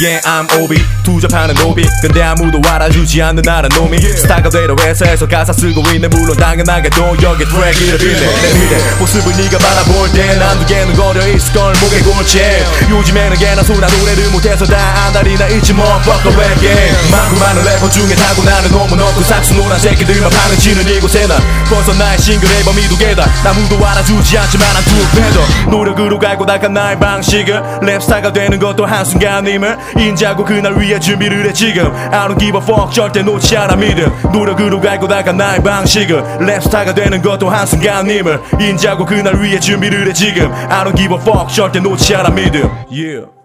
Yeah I'm Oby 투잡하는 노비. 근데 아무도 알아주지 않는 나란 놈이. 스타가 되려 회사에서 가사 쓰고 있네. 물론 당연하게도 여기 트랙 위를 빌네. 내 미래. 모습을 네가 바라볼 땐 한두 개는 걸려 있을걸 목에 gold chain 요즘에는 개나 소나 노래를 못해서 다 안달이 나 있지 뭐 fuck a rap game 많고 많은 래퍼 중에 타고나는 놈은 없고 싹수 노란 새끼들만 판을 치는 이곳에 난 벌써 나의 싱글 앨범이 두 개다. 아무도 알아주지 않지만 한두 배더 노력으로 갈고 닦은 나의 방식을 랩스타가 되는 것도 한순간임을 인지하고 그날 위해 준비를 해. 지금 I don't give a fuck 절대 놓지 않아 믿음. 노력으로 갈고 닦은 나의 방식을 랩스타가 되는 것도 한순간임을 인지하고 그날 위해 준비를 해. 지금 I don't give a fuck 절대 놓지 않아 믿음. Yeah